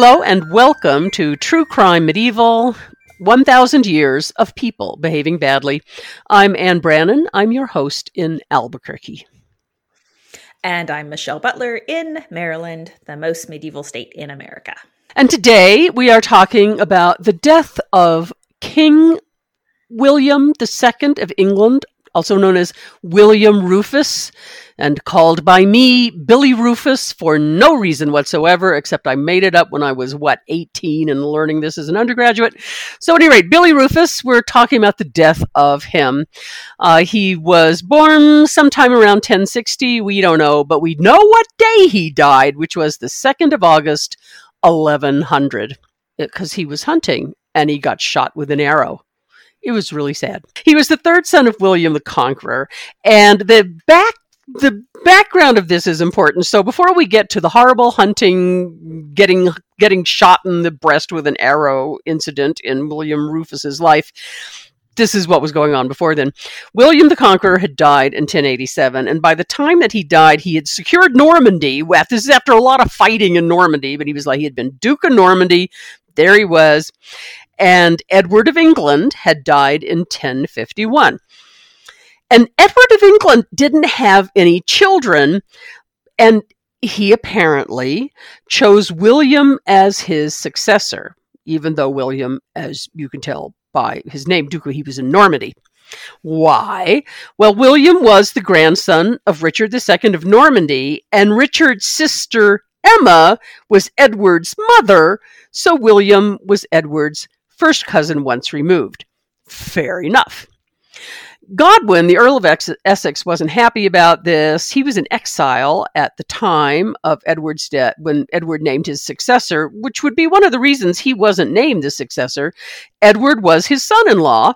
Hello and welcome to True Crime Medieval 1000 Years of People Behaving Badly. I'm Anne Brannon. I'm your host in Albuquerque. And I'm Michelle Butler in Maryland, the most medieval state in America. And today we are talking about the death of King William II of England, also known as William Rufus, and called by me Billy Rufus for no reason whatsoever, except I made it up when I was, what, 18 and learning this as an undergraduate. So, at any rate, Billy Rufus, we're talking about the death of him. Uh, he was born sometime around 1060. We don't know, but we know what day he died, which was the 2nd of August, 1100, because he was hunting and he got shot with an arrow. It was really sad. He was the third son of William the Conqueror, and the back the background of this is important. So before we get to the horrible hunting, getting getting shot in the breast with an arrow incident in William Rufus's life, this is what was going on before then. William the Conqueror had died in 1087, and by the time that he died, he had secured Normandy. This is after a lot of fighting in Normandy, but he was like he had been Duke of Normandy. There he was, and Edward of England had died in 1051. And Edward of England didn't have any children, and he apparently chose William as his successor, even though William, as you can tell by his name, Duke, he was in Normandy. Why? Well, William was the grandson of Richard II of Normandy, and Richard's sister Emma was Edward's mother, so William was Edward's first cousin once removed. Fair enough. Godwin, the Earl of Essex, wasn't happy about this. He was in exile at the time of Edward's death when Edward named his successor, which would be one of the reasons he wasn't named the successor. Edward was his son in law.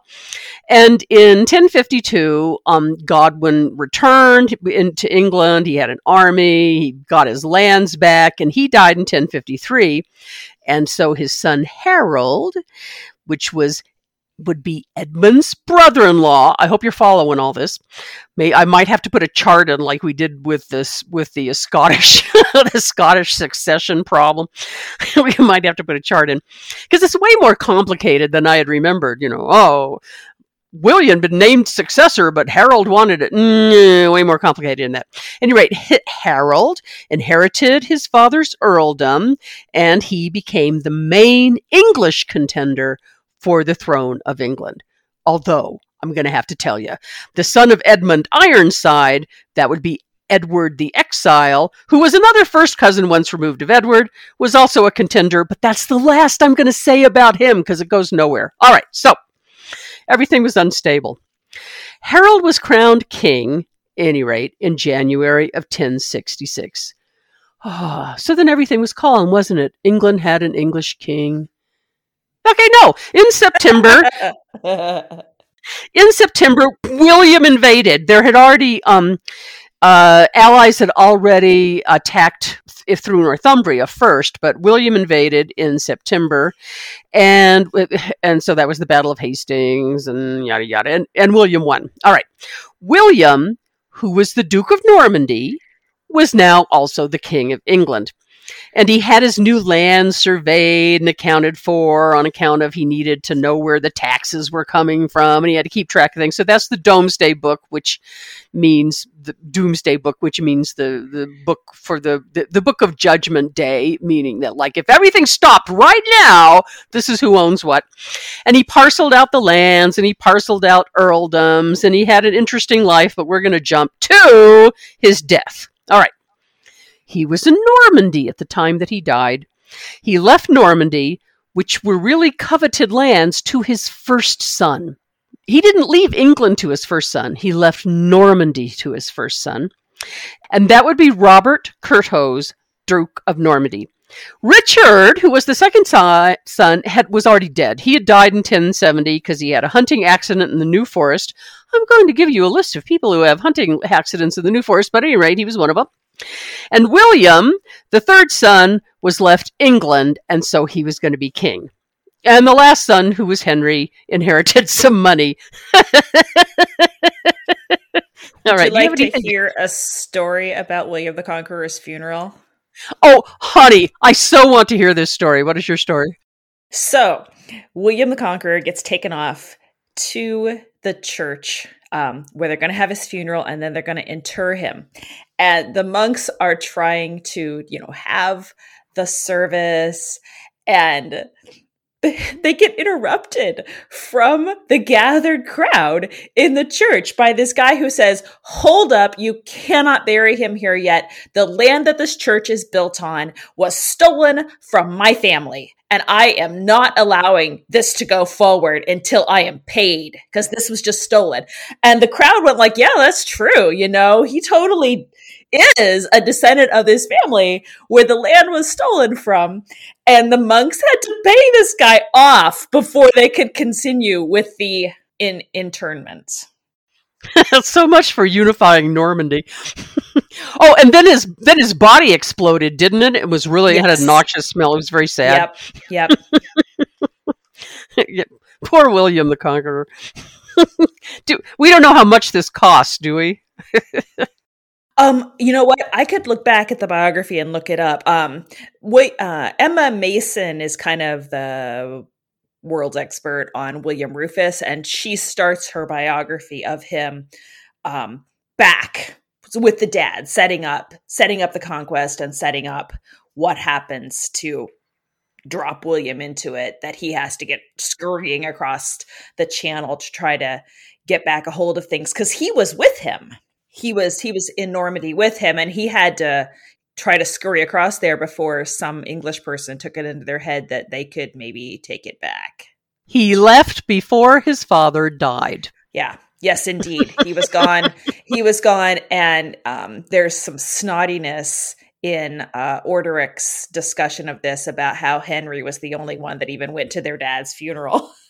And in 1052, um, Godwin returned into England. He had an army, he got his lands back, and he died in 1053. And so his son Harold, which was would be Edmund's brother-in-law. I hope you're following all this. May I might have to put a chart in like we did with this with the Scottish the Scottish succession problem. we might have to put a chart in because it's way more complicated than I had remembered. You know, oh, William been named successor, but Harold wanted it. Mm, way more complicated than that. At any rate, Harold inherited his father's earldom, and he became the main English contender for the throne of England. Although, I'm going to have to tell you, the son of Edmund Ironside, that would be Edward the Exile, who was another first cousin once removed of Edward, was also a contender, but that's the last I'm going to say about him because it goes nowhere. All right, so everything was unstable. Harold was crowned king, any rate, in January of 1066. Oh, ah, so then everything was calm, wasn't it? England had an English king. Okay, no. In September, in September, William invaded. There had already um, uh, allies had already attacked through Northumbria first, but William invaded in September, and and so that was the Battle of Hastings and yada yada, and, and William won. All right, William, who was the Duke of Normandy, was now also the King of England and he had his new land surveyed and accounted for on account of he needed to know where the taxes were coming from and he had to keep track of things. So that's the domesday book which means the doomsday book which means the, the book for the, the, the book of judgment day meaning that like if everything stopped right now this is who owns what. And he parceled out the lands and he parceled out earldoms and he had an interesting life but we're going to jump to his death. All right he was in Normandy at the time that he died. He left Normandy, which were really coveted lands, to his first son. He didn't leave England to his first son, he left Normandy to his first son. And that would be Robert Curthose, Duke of Normandy. Richard, who was the second son, had, was already dead. He had died in 1070 because he had a hunting accident in the New Forest. I'm going to give you a list of people who have hunting accidents in the New Forest, but at any rate, he was one of them. And William, the third son, was left England, and so he was going to be king. And the last son, who was Henry, inherited some money. All right. Would you like to hear a story about William the Conqueror's funeral? Oh, honey, I so want to hear this story. What is your story? So, William the Conqueror gets taken off to the church um, where they're going to have his funeral and then they're going to inter him. And the monks are trying to, you know, have the service and they get interrupted from the gathered crowd in the church by this guy who says, Hold up, you cannot bury him here yet. The land that this church is built on was stolen from my family. And I am not allowing this to go forward until I am paid because this was just stolen. And the crowd went like, yeah, that's true. You know, he totally is a descendant of this family where the land was stolen from. And the monks had to pay this guy off before they could continue with the in internment. so much for unifying Normandy. oh, and then his then his body exploded, didn't it? It was really yes. it had a noxious smell. It was very sad. Yep. Yep. Poor William the Conqueror. do we don't know how much this costs, do we? Um, you know what? I could look back at the biography and look it up. Um, wait, uh, Emma Mason is kind of the world's expert on William Rufus, and she starts her biography of him um, back with the dad, setting up setting up the conquest and setting up what happens to drop William into it. That he has to get scurrying across the channel to try to get back a hold of things because he was with him he was he was in Normandy with him, and he had to try to scurry across there before some English person took it into their head that they could maybe take it back. He left before his father died. Yeah. Yes, indeed. He was gone. he was gone, and um, there's some snottiness in uh, Orderic's discussion of this about how Henry was the only one that even went to their dad's funeral.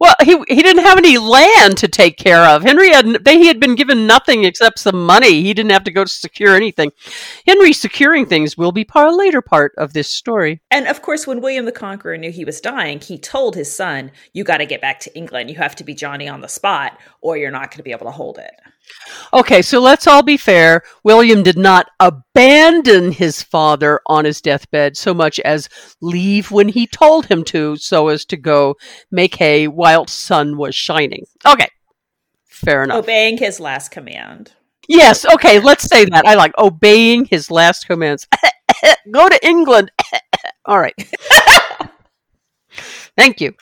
Well, he he didn't have any land to take care of. Henry had they, he had been given nothing except some money. He didn't have to go to secure anything. Henry securing things will be part later part of this story. And of course, when William the Conqueror knew he was dying, he told his son, "You got to get back to England. You have to be Johnny on the spot, or you're not going to be able to hold it." Okay, so let's all be fair. William did not abandon his father on his deathbed so much as leave when he told him to, so as to go make hay while sun was shining. Okay, fair enough. Obeying his last command. Yes, okay, let's say that. I like obeying his last commands. go to England. all right. Thank you.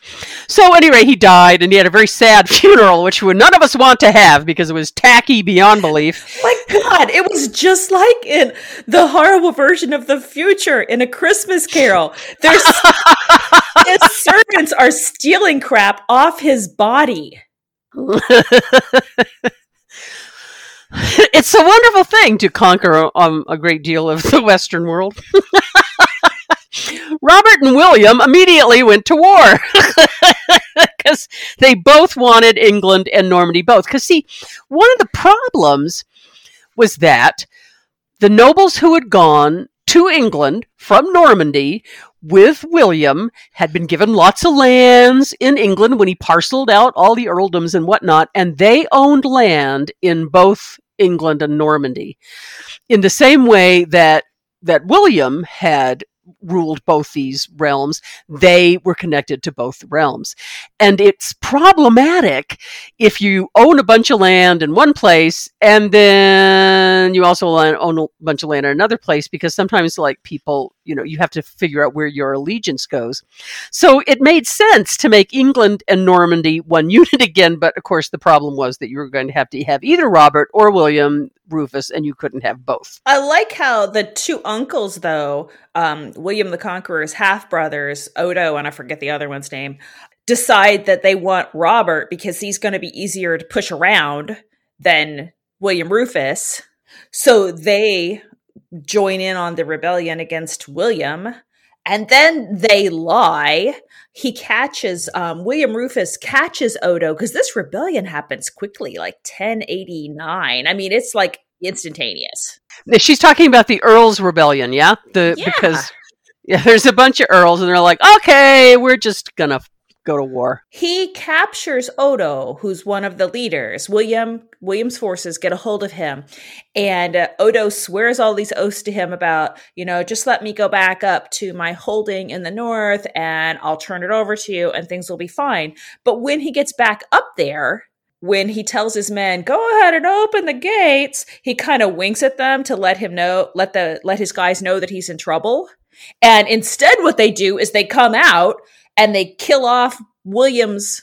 So anyway, he died, and he had a very sad funeral, which none of us want to have because it was tacky beyond belief. My God, it was just like in the horrible version of the future in a Christmas Carol. There's his servants are stealing crap off his body. it's a wonderful thing to conquer um, a great deal of the Western world. Robert and William immediately went to war because they both wanted England and Normandy both. Because, see, one of the problems was that the nobles who had gone to England from Normandy with William had been given lots of lands in England when he parceled out all the earldoms and whatnot, and they owned land in both England and Normandy. In the same way that that William had ruled both these realms, they were connected to both realms. And it's problematic if you own a bunch of land in one place and then you also own a bunch of land in another place because sometimes, like people, you know, you have to figure out where your allegiance goes. So it made sense to make England and Normandy one unit again, but of course, the problem was that you were going to have to have either Robert or William Rufus, and you couldn't have both. I like how the two uncles, though, um, William the Conqueror's half brothers, Odo, and I forget the other one's name, decide that they want Robert because he's going to be easier to push around than William Rufus. So they join in on the rebellion against William. And then they lie. He catches, um, William Rufus catches Odo because this rebellion happens quickly, like 1089. I mean, it's like instantaneous. She's talking about the Earls Rebellion, yeah? The yeah. because yeah, there's a bunch of Earls and they're like, "Okay, we're just going to go to war. He captures Odo, who's one of the leaders. William William's forces get a hold of him, and uh, Odo swears all these oaths to him about, you know, just let me go back up to my holding in the north, and I'll turn it over to you, and things will be fine. But when he gets back up there, when he tells his men go ahead and open the gates he kind of winks at them to let him know let the let his guys know that he's in trouble and instead what they do is they come out and they kill off william's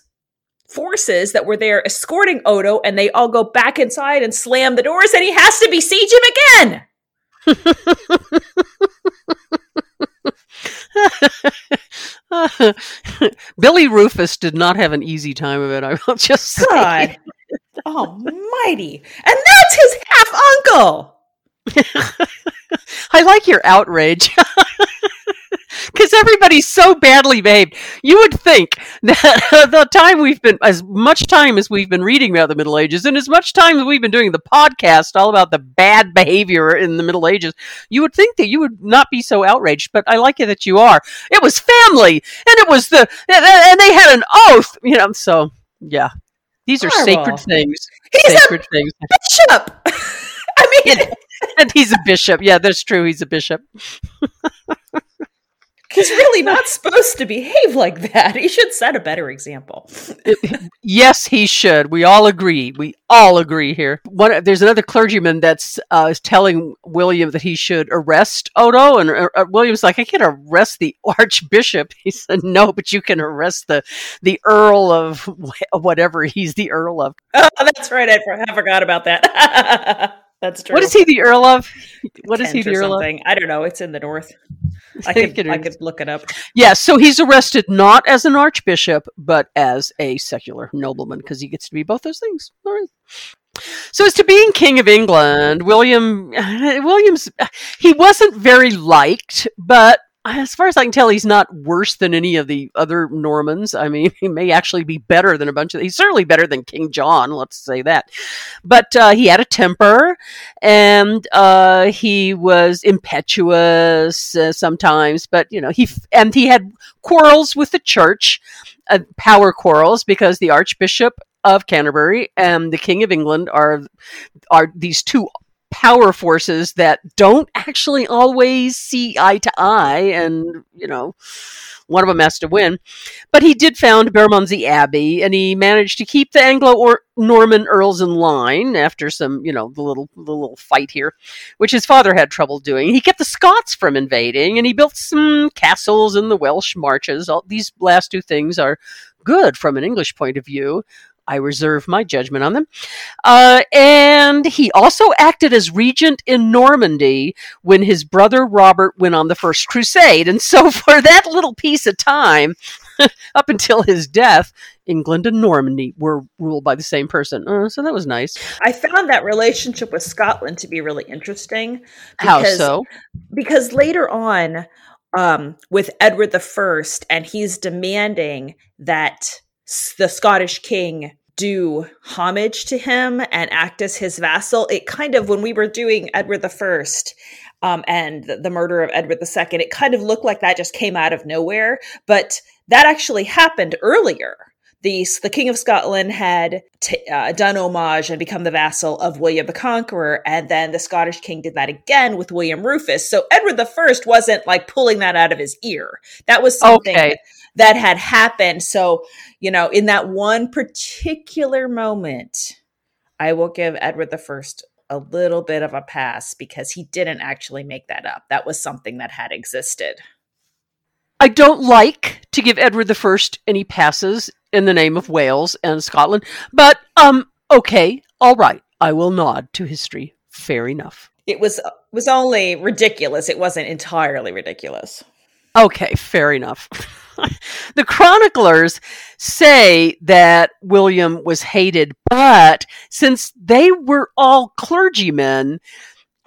forces that were there escorting odo and they all go back inside and slam the doors and he has to besiege him again Billy Rufus did not have an easy time of it. I will just say. God almighty. And that's his half uncle. I like your outrage. Because everybody's so badly behaved. You would think that the time we've been, as much time as we've been reading about the Middle Ages, and as much time as we've been doing the podcast all about the bad behavior in the Middle Ages, you would think that you would not be so outraged. But I like it that you are. It was family, and it was the, and they had an oath, you know. So yeah, these are Horrible. sacred things. He's sacred a things. bishop. I mean, and he's a bishop. Yeah, that's true. He's a bishop. He's really not supposed to behave like that. He should set a better example. yes, he should. We all agree. We all agree here. One, there's another clergyman that's uh, is telling William that he should arrest Odo, and uh, uh, William's like, "I can't arrest the archbishop." He said, "No, but you can arrest the the earl of whatever he's the earl of." Oh, that's right. I, I forgot about that. that's true. What is he the earl of? What is he the earl of? I don't know. It's in the north. I could I could look it up. Yeah, so he's arrested not as an archbishop, but as a secular nobleman because he gets to be both those things. All right. So as to being king of England, William William's he wasn't very liked, but as far as I can tell, he's not worse than any of the other Normans. I mean, he may actually be better than a bunch of. He's certainly better than King John. Let's say that. But uh, he had a temper, and uh, he was impetuous uh, sometimes. But you know, he and he had quarrels with the church, uh, power quarrels, because the Archbishop of Canterbury and the King of England are are these two power forces that don't actually always see eye to eye and you know one of them has to win. But he did found bermondsey abbey and he managed to keep the anglo-norman earls in line after some you know the little the little fight here which his father had trouble doing. He kept the scots from invading and he built some castles in the welsh marches. All these last two things are good from an english point of view I reserve my judgment on them. Uh, and he also acted as regent in Normandy when his brother Robert went on the First Crusade. And so, for that little piece of time, up until his death, England and Normandy were ruled by the same person. Uh, so that was nice. I found that relationship with Scotland to be really interesting. How because- so? Because later on, um, with Edward the First, and he's demanding that the Scottish king do homage to him and act as his vassal. It kind of when we were doing Edward the First. Um, and the, the murder of Edward the Second, it kind of looked like that just came out of nowhere, but that actually happened earlier. The, the King of Scotland had t- uh, done homage and become the vassal of William the Conqueror, and then the Scottish king did that again with William Rufus. So Edward the First wasn't like pulling that out of his ear. That was something Okay. That had happened. So, you know, in that one particular moment, I will give Edward the First a little bit of a pass because he didn't actually make that up. That was something that had existed. I don't like to give Edward the First any passes in the name of Wales and Scotland, but um, okay, all right, I will nod to history. Fair enough. It was was only ridiculous. It wasn't entirely ridiculous. Okay, fair enough. the chroniclers say that William was hated, but since they were all clergymen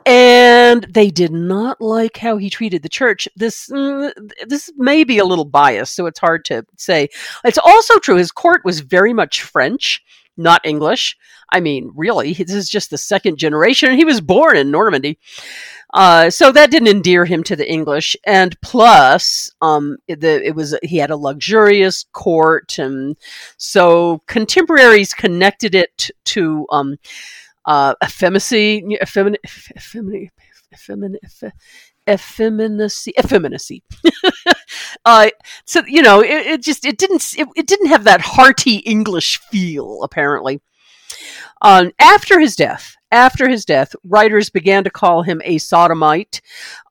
and they did not like how he treated the church, this mm, this may be a little biased, so it's hard to say. It's also true his court was very much French. Not English. I mean, really, this is just the second generation. He was born in Normandy. Uh, so that didn't endear him to the English, and plus, um, it, the, it was he had a luxurious court, and so contemporaries connected it to um, uh, effeminacy, effeminacy, effeminacy, effeminacy, effeminacy. Uh, so you know, it, it, just it didn't it, it didn't have that hearty English feel. Apparently, um, after his death, after his death, writers began to call him a sodomite,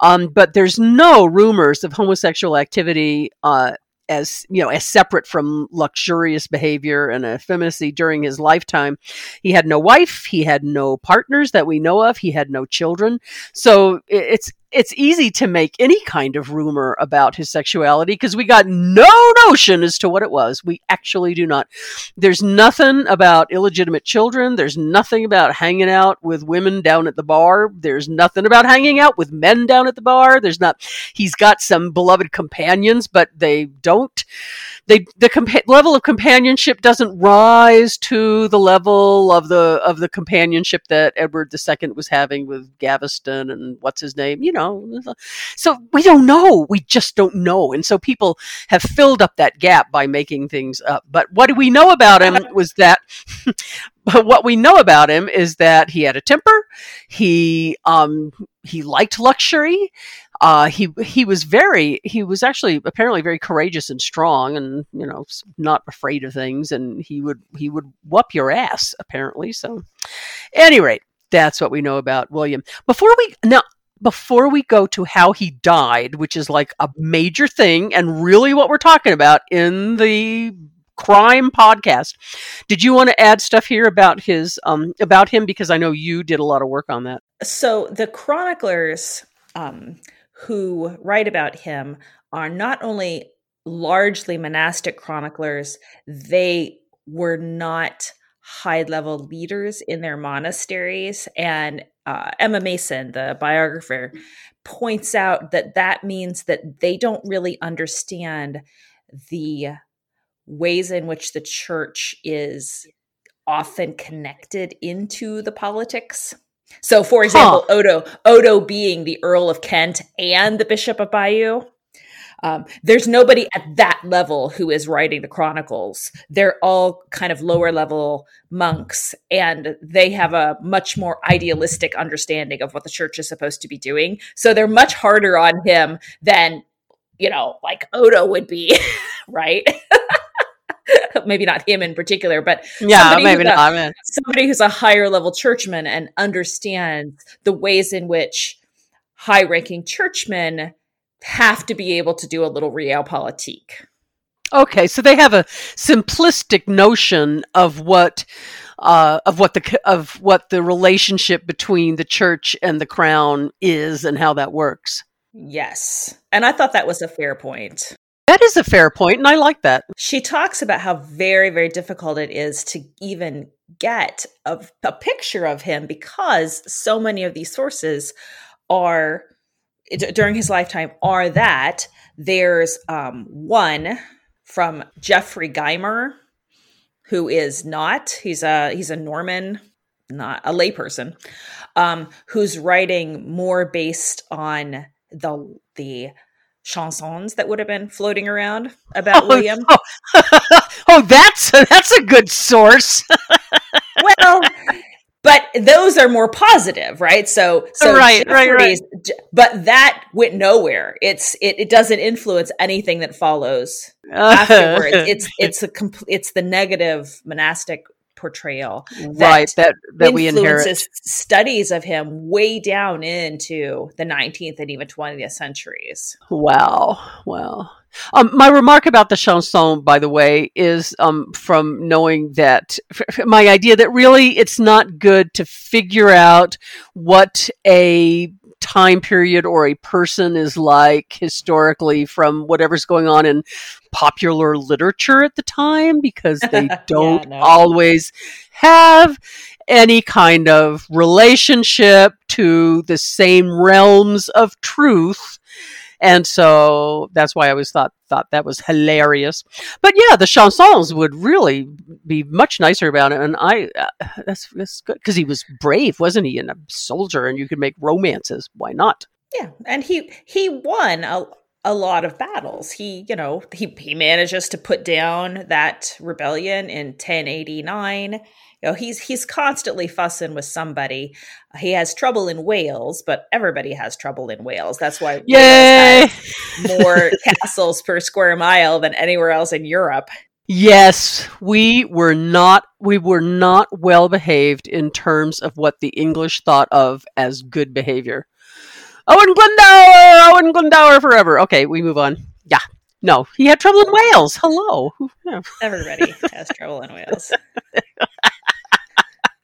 um, but there's no rumors of homosexual activity uh, as you know as separate from luxurious behavior and effeminacy during his lifetime. He had no wife. He had no partners that we know of. He had no children. So it's it's easy to make any kind of rumor about his sexuality because we got no notion as to what it was. We actually do not. There's nothing about illegitimate children. There's nothing about hanging out with women down at the bar. There's nothing about hanging out with men down at the bar. There's not. He's got some beloved companions, but they don't. They the compa- level of companionship doesn't rise to the level of the of the companionship that Edward II was having with Gaveston and what's his name. You know. So we don't know. We just don't know. And so people have filled up that gap by making things up. But what do we know about him was that but what we know about him is that he had a temper. He um he liked luxury. Uh, he he was very he was actually apparently very courageous and strong and you know not afraid of things and he would he would whoop your ass apparently so any rate that's what we know about William. Before we now before we go to how he died, which is like a major thing and really what we're talking about in the crime podcast, did you want to add stuff here about his um about him because I know you did a lot of work on that. So the chroniclers um who write about him are not only largely monastic chroniclers, they were not high level leaders in their monasteries and uh, Emma Mason, the biographer, points out that that means that they don't really understand the ways in which the church is often connected into the politics. So, for example, huh. Odo, Odo being the Earl of Kent and the Bishop of Bayeux, um, there's nobody at that level who is writing the chronicles. They're all kind of lower level monks, and they have a much more idealistic understanding of what the church is supposed to be doing. So they're much harder on him than, you know, like Odo would be, right? maybe not him in particular, but yeah, maybe not. A, somebody who's a higher level churchman and understands the ways in which high ranking churchmen have to be able to do a little realpolitik. Okay, so they have a simplistic notion of what uh, of what the of what the relationship between the church and the crown is and how that works. Yes, and I thought that was a fair point. That is a fair point, and I like that. She talks about how very very difficult it is to even get a, a picture of him because so many of these sources are during his lifetime are that there's um, one from Geoffrey Gaimar, who is not he's a he's a Norman, not a layperson, um, who's writing more based on the the chansons that would have been floating around about oh, William. Oh, oh that's that's a good source. well, but those are more positive, right? So, so right, right, right. But that went nowhere. It's it, it doesn't influence anything that follows afterwards. it's it's a compl- it's the negative monastic portrayal that right that that we inherit. studies of him way down into the 19th and even 20th centuries. Wow wow um, my remark about the chanson, by the way, is um, from knowing that f- my idea that really it's not good to figure out what a time period or a person is like historically from whatever's going on in popular literature at the time because they don't yeah, no. always have any kind of relationship to the same realms of truth And so that's why I always thought thought that was hilarious. But yeah, the chansons would really be much nicer about it. And I, uh, that's, that's good because he was brave, wasn't he? And a soldier, and you could make romances. Why not? Yeah, and he he won a a lot of battles. He, you know, he he manages to put down that rebellion in 1089. You know, he's he's constantly fussing with somebody. He has trouble in Wales, but everybody has trouble in Wales. That's why Yay! more castles per square mile than anywhere else in Europe. Yes, we were not we were not well behaved in terms of what the English thought of as good behavior. Owen Glendower, Owen Glendower forever. Okay, we move on. Yeah. No, he had trouble in Wales. Hello. Everybody has trouble in Wales.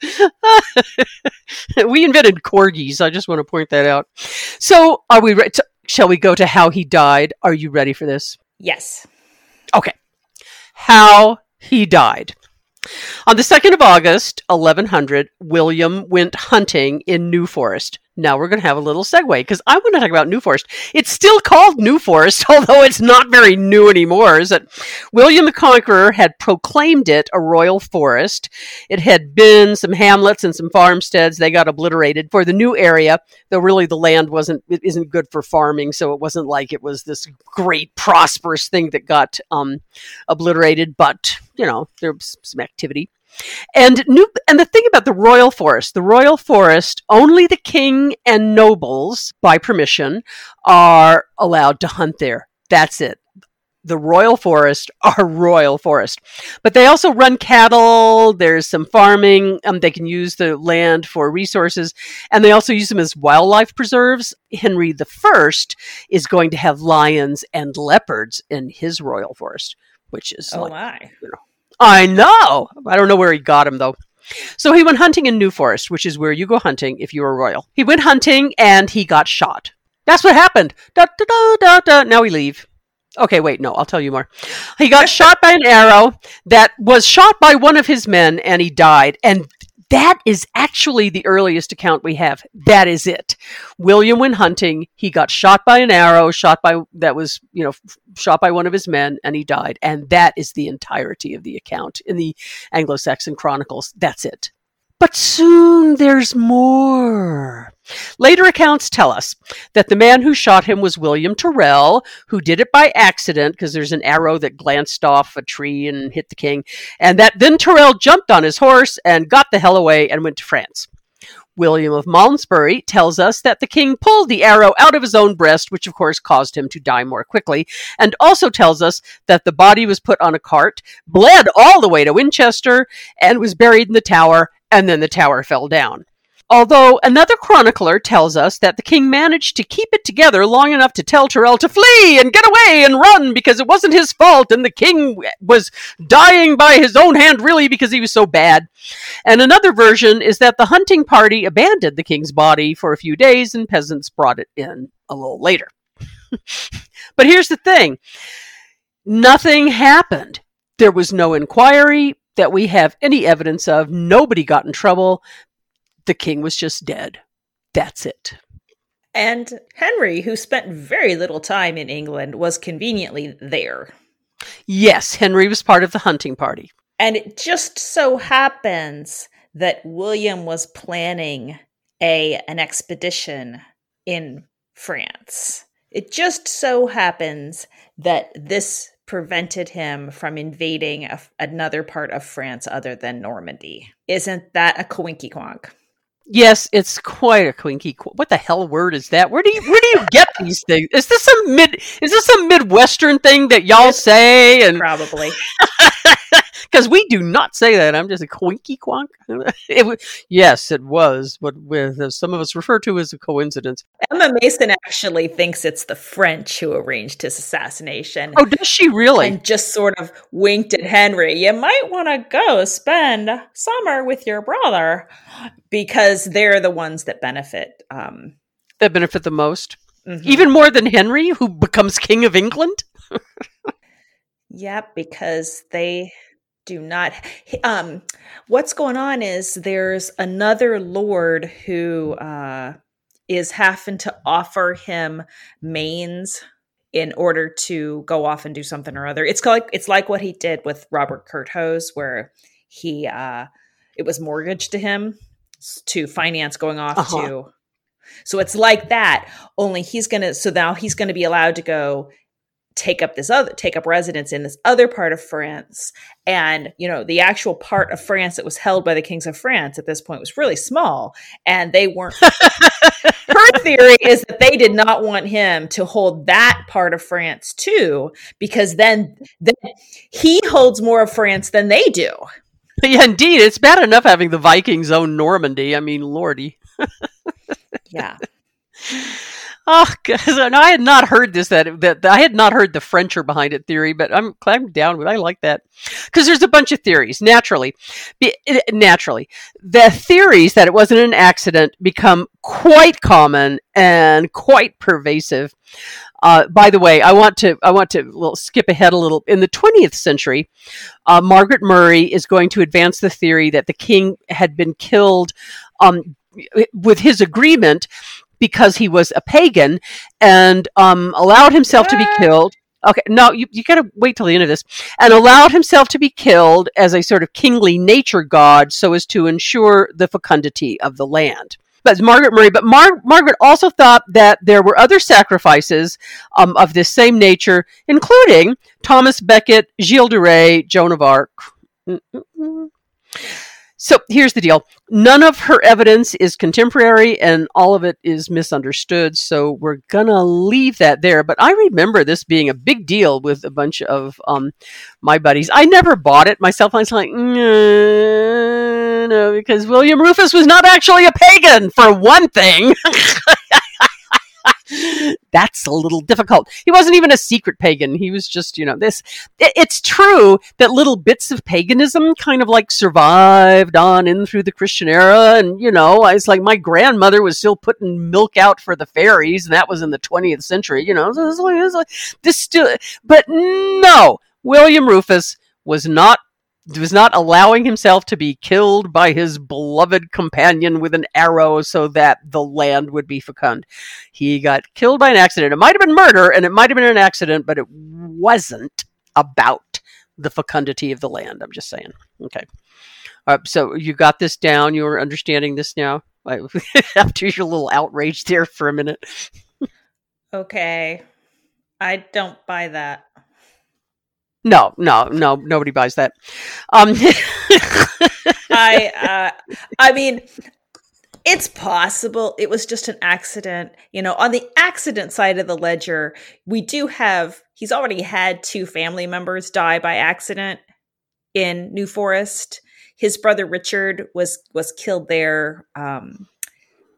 we invented corgis. I just want to point that out. So, are we ready? To, shall we go to how he died? Are you ready for this? Yes. Okay. How he died. On the 2nd of August, 1100, William went hunting in New Forest. Now we're going to have a little segue because I want to talk about New Forest. It's still called New Forest, although it's not very new anymore. Is that William the Conqueror had proclaimed it a royal forest. It had been some hamlets and some farmsteads. They got obliterated for the new area, though really the land wasn't it isn't good for farming, so it wasn't like it was this great prosperous thing that got um, obliterated. But you know there was some activity. And new, and the thing about the royal forest, the royal forest, only the king and nobles, by permission, are allowed to hunt there. That's it. The royal forest are royal forest, but they also run cattle. There's some farming. Um, they can use the land for resources, and they also use them as wildlife preserves. Henry the First is going to have lions and leopards in his royal forest, which is oh like, my. You know, I know. I don't know where he got him though. So he went hunting in New Forest, which is where you go hunting if you are royal. He went hunting and he got shot. That's what happened. Da, da, da, da, da. Now we leave. Okay, wait, no, I'll tell you more. He got shot by an arrow that was shot by one of his men and he died. And that is actually the earliest account we have. That is it. William went hunting. He got shot by an arrow, shot by that was, you know, shot by one of his men, and he died. And that is the entirety of the account in the Anglo Saxon Chronicles. That's it. But soon there's more. Later accounts tell us that the man who shot him was William Tyrrell, who did it by accident because there's an arrow that glanced off a tree and hit the king, and that then Tyrrell jumped on his horse and got the hell away and went to France. William of Malmesbury tells us that the king pulled the arrow out of his own breast, which of course caused him to die more quickly, and also tells us that the body was put on a cart, bled all the way to Winchester, and was buried in the tower, and then the tower fell down. Although another chronicler tells us that the king managed to keep it together long enough to tell Tyrrell to flee and get away and run because it wasn't his fault and the king was dying by his own hand really because he was so bad. And another version is that the hunting party abandoned the king's body for a few days and peasants brought it in a little later. but here's the thing nothing happened. There was no inquiry that we have any evidence of. Nobody got in trouble. The king was just dead. That's it. And Henry, who spent very little time in England, was conveniently there. Yes, Henry was part of the hunting party. And it just so happens that William was planning a an expedition in France. It just so happens that this prevented him from invading a, another part of France other than Normandy. Isn't that a coinky quonk? Yes, it's quite a quinky. What the hell word is that? Where do you where do you get these things? Is this some mid? Is this some midwestern thing that y'all say? And probably because we do not say that. I'm just a quinky quonk. It, yes, it was, but with uh, some of us refer to as a coincidence. Emma Mason actually thinks it's the French who arranged his assassination. Oh, does she really? And just sort of winked at Henry. You might want to go spend summer with your brother because they're the ones that benefit. Um, that benefit the most, mm-hmm. even more than Henry, who becomes king of England. Yep, because they do not um what's going on is there's another lord who uh is having to offer him mains in order to go off and do something or other. It's like it's like what he did with Robert Curthose, where he uh, it was mortgaged to him to finance going off uh-huh. to. So it's like that. Only he's gonna. So now he's going to be allowed to go take up this other take up residence in this other part of France. And you know the actual part of France that was held by the kings of France at this point was really small. And they weren't her theory is that they did not want him to hold that part of France too because then then he holds more of France than they do. Yeah indeed. It's bad enough having the Vikings own Normandy. I mean lordy. Yeah Oh, and I had not heard this that that I had not heard the French are behind it theory, but I'm I'm down with. I like that because there's a bunch of theories. Naturally, be, naturally, the theories that it wasn't an accident become quite common and quite pervasive. Uh, by the way, I want to I want to well, skip ahead a little. In the 20th century, uh, Margaret Murray is going to advance the theory that the king had been killed um, with his agreement because he was a pagan and um, allowed himself to be killed. Okay, no, you, you got to wait till the end of this. And allowed himself to be killed as a sort of kingly nature god so as to ensure the fecundity of the land. But Margaret Murray, but Mar- Margaret also thought that there were other sacrifices um, of this same nature, including Thomas Becket, Gilles de Rais, Joan of Arc. Mm-mm-mm. So here's the deal. None of her evidence is contemporary and all of it is misunderstood. So we're going to leave that there. But I remember this being a big deal with a bunch of um, my buddies. I never bought it myself. I was like, no, because William Rufus was not actually a pagan, for one thing. that's a little difficult. He wasn't even a secret pagan. He was just, you know, this. It's true that little bits of paganism kind of like survived on in through the Christian era. And, you know, it's like my grandmother was still putting milk out for the fairies, and that was in the 20th century, you know. This still, but no, William Rufus was not was not allowing himself to be killed by his beloved companion with an arrow so that the land would be fecund. He got killed by an accident. It might have been murder and it might have been an accident, but it wasn't about the fecundity of the land. I'm just saying. Okay. Uh, so you got this down. You're understanding this now after your little outrage there for a minute. okay. I don't buy that. No, no, no, nobody buys that. Um, I, uh, I mean, it's possible it was just an accident. You know, on the accident side of the ledger, we do have, he's already had two family members die by accident in New Forest. His brother Richard was was killed there. Um,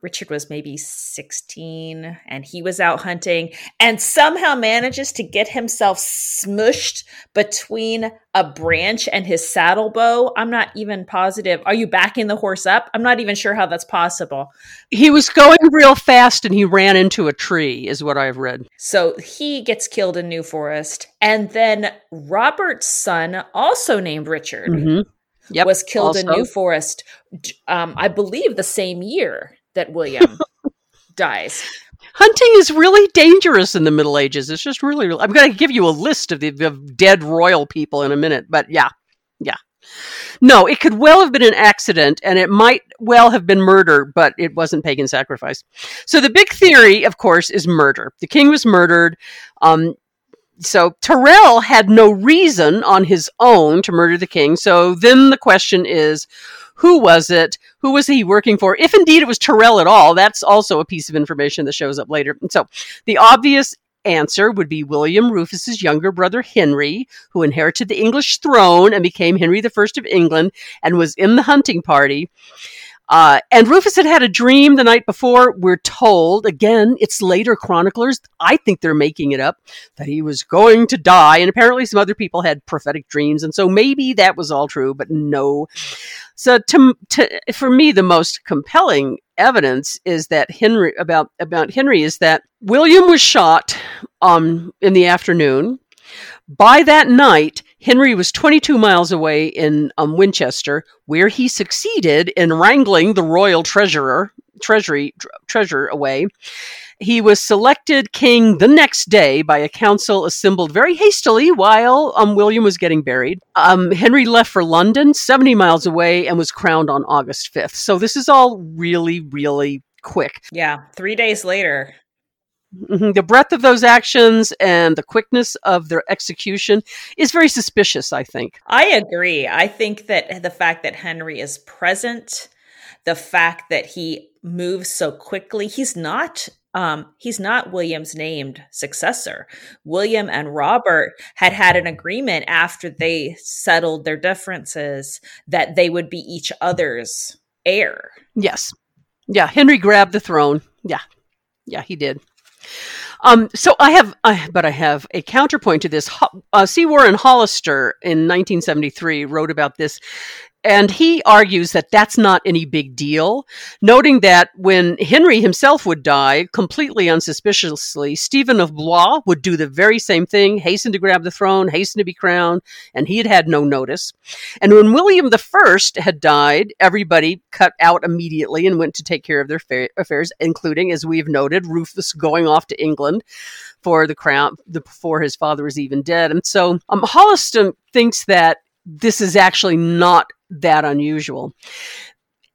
Richard was maybe 16 and he was out hunting and somehow manages to get himself smushed between a branch and his saddle bow. I'm not even positive. Are you backing the horse up? I'm not even sure how that's possible. He was going real fast and he ran into a tree, is what I've read. So he gets killed in New Forest. And then Robert's son, also named Richard, mm-hmm. yep, was killed also. in New Forest, um, I believe the same year that William dies. Hunting is really dangerous in the Middle Ages. It's just really, really I'm going to give you a list of the of dead royal people in a minute, but yeah, yeah. No, it could well have been an accident and it might well have been murder, but it wasn't pagan sacrifice. So the big theory, of course, is murder. The king was murdered. Um, so Tyrrell had no reason on his own to murder the king. So then the question is, who was it? Who was he working for? If indeed it was Tyrrell at all, that's also a piece of information that shows up later. And so the obvious answer would be William Rufus's younger brother Henry, who inherited the English throne and became Henry I of England and was in the hunting party. Uh, and Rufus had had a dream the night before. We're told, again, it's later chroniclers. I think they're making it up that he was going to die. And apparently some other people had prophetic dreams. And so maybe that was all true, but no. So to, to for me, the most compelling evidence is that Henry about, about Henry is that William was shot, um, in the afternoon. By that night, Henry was 22 miles away in um, Winchester, where he succeeded in wrangling the royal treasurer, treasury tr- away. He was selected king the next day by a council assembled very hastily while um, William was getting buried. Um, Henry left for London, 70 miles away, and was crowned on August 5th. So this is all really, really quick. Yeah, three days later. Mm-hmm. The breadth of those actions and the quickness of their execution is very suspicious, I think. I agree. I think that the fact that Henry is present, the fact that he moves so quickly, he's not um, he's not William's named successor. William and Robert had had an agreement after they settled their differences that they would be each other's heir. Yes. Yeah. Henry grabbed the throne. Yeah. Yeah, he did. Um, so I have, I, but I have a counterpoint to this. Uh, C. Warren Hollister in 1973 wrote about this and he argues that that's not any big deal, noting that when Henry himself would die completely unsuspiciously, Stephen of Blois would do the very same thing, hasten to grab the throne, hasten to be crowned, and he had had no notice. And when William I had died, everybody cut out immediately and went to take care of their fa- affairs, including, as we've noted, Rufus going off to England for the crown before his father was even dead. And so um, Hollister thinks that this is actually not that unusual.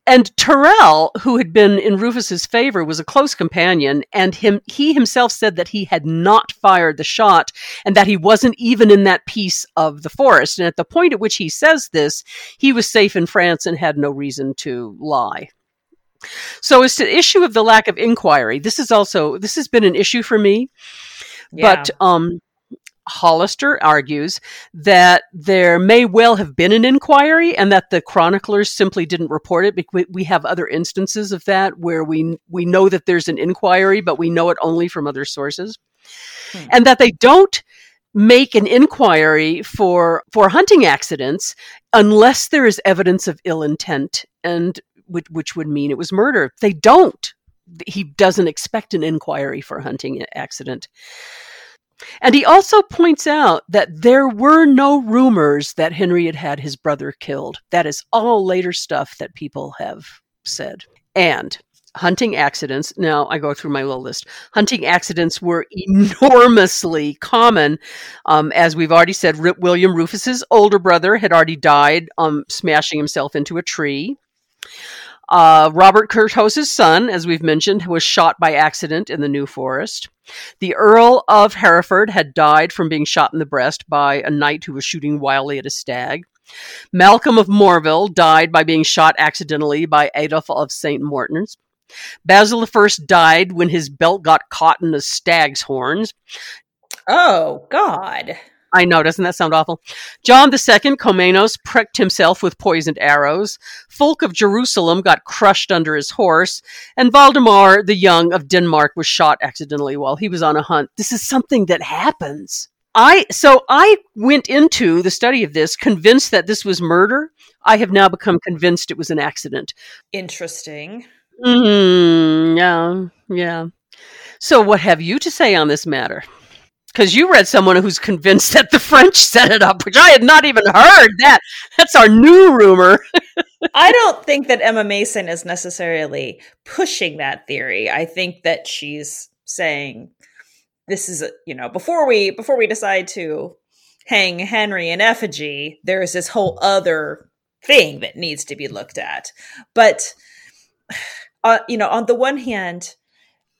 And Tyrrell, who had been in Rufus's favor, was a close companion, and him he himself said that he had not fired the shot and that he wasn't even in that piece of the forest. And at the point at which he says this, he was safe in France and had no reason to lie. So as to the issue of the lack of inquiry, this is also this has been an issue for me. Yeah. But um Hollister argues that there may well have been an inquiry and that the chroniclers simply didn't report it. Because we have other instances of that where we we know that there's an inquiry but we know it only from other sources. Hmm. and that they don't make an inquiry for for hunting accidents unless there is evidence of ill intent and which, which would mean it was murder. They don't. He doesn't expect an inquiry for a hunting accident and he also points out that there were no rumors that Henry had had his brother killed. That is all later stuff that people have said. And hunting accidents, now I go through my little list. Hunting accidents were enormously common. Um, as we've already said, William Rufus's older brother had already died um, smashing himself into a tree. Uh, Robert Curthose's son, as we've mentioned, was shot by accident in the New Forest. The Earl of Hereford had died from being shot in the breast by a knight who was shooting wildly at a stag. Malcolm of Morville died by being shot accidentally by Adolf of St. Mortons. Basil I died when his belt got caught in a stag's horns. Oh, God. I know, doesn't that sound awful? John II, Komnenos, pricked himself with poisoned arrows. Fulk of Jerusalem got crushed under his horse. And Valdemar the Young of Denmark was shot accidentally while he was on a hunt. This is something that happens. I so I went into the study of this convinced that this was murder. I have now become convinced it was an accident. Interesting. Mm, yeah, yeah. So, what have you to say on this matter? Because you read someone who's convinced that the French set it up, which I had not even heard. That that's our new rumor. I don't think that Emma Mason is necessarily pushing that theory. I think that she's saying this is you know before we before we decide to hang Henry in effigy, there is this whole other thing that needs to be looked at. But uh, you know, on the one hand,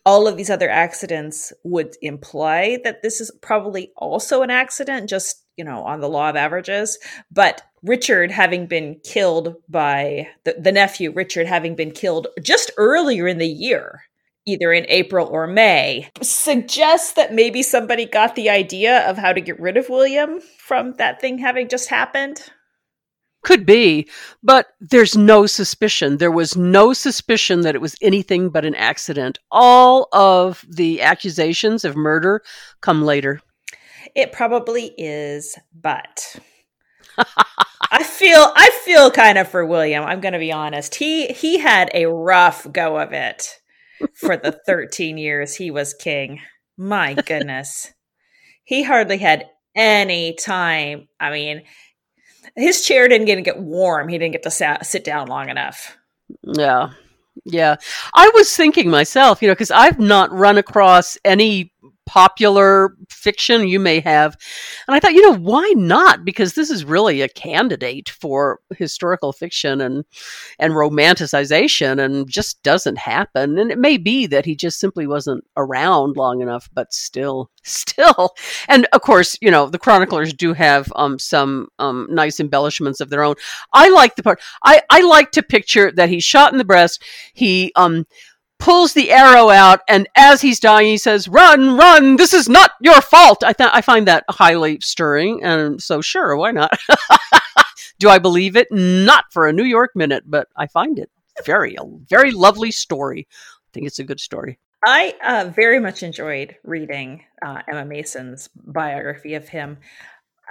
all of these other accidents would imply that this is probably also an accident, just, you know, on the law of averages. But Richard having been killed by the, the nephew, Richard having been killed just earlier in the year, either in April or May, suggests that maybe somebody got the idea of how to get rid of William from that thing having just happened. Could be, but there's no suspicion. There was no suspicion that it was anything but an accident. All of the accusations of murder come later. It probably is, but I feel I feel kind of for William. I'm going to be honest. He he had a rough go of it for the 13 years he was king. My goodness. he hardly had any time. I mean, his chair didn't get, get warm. He didn't get to sat, sit down long enough. Yeah. Yeah. I was thinking myself, you know, because I've not run across any popular fiction you may have. And I thought, you know, why not? Because this is really a candidate for historical fiction and and romanticization and just doesn't happen. And it may be that he just simply wasn't around long enough, but still still. And of course, you know, the chroniclers do have um some um nice embellishments of their own. I like the part I, I like to picture that he's shot in the breast, he um pulls the arrow out, and as he's dying, he says, "Run, run! This is not your fault." I th- I find that highly stirring, and so sure, why not? Do I believe it? Not for a New York minute, but I find it very a very lovely story. I think it's a good story. I uh, very much enjoyed reading uh, Emma Mason's biography of him.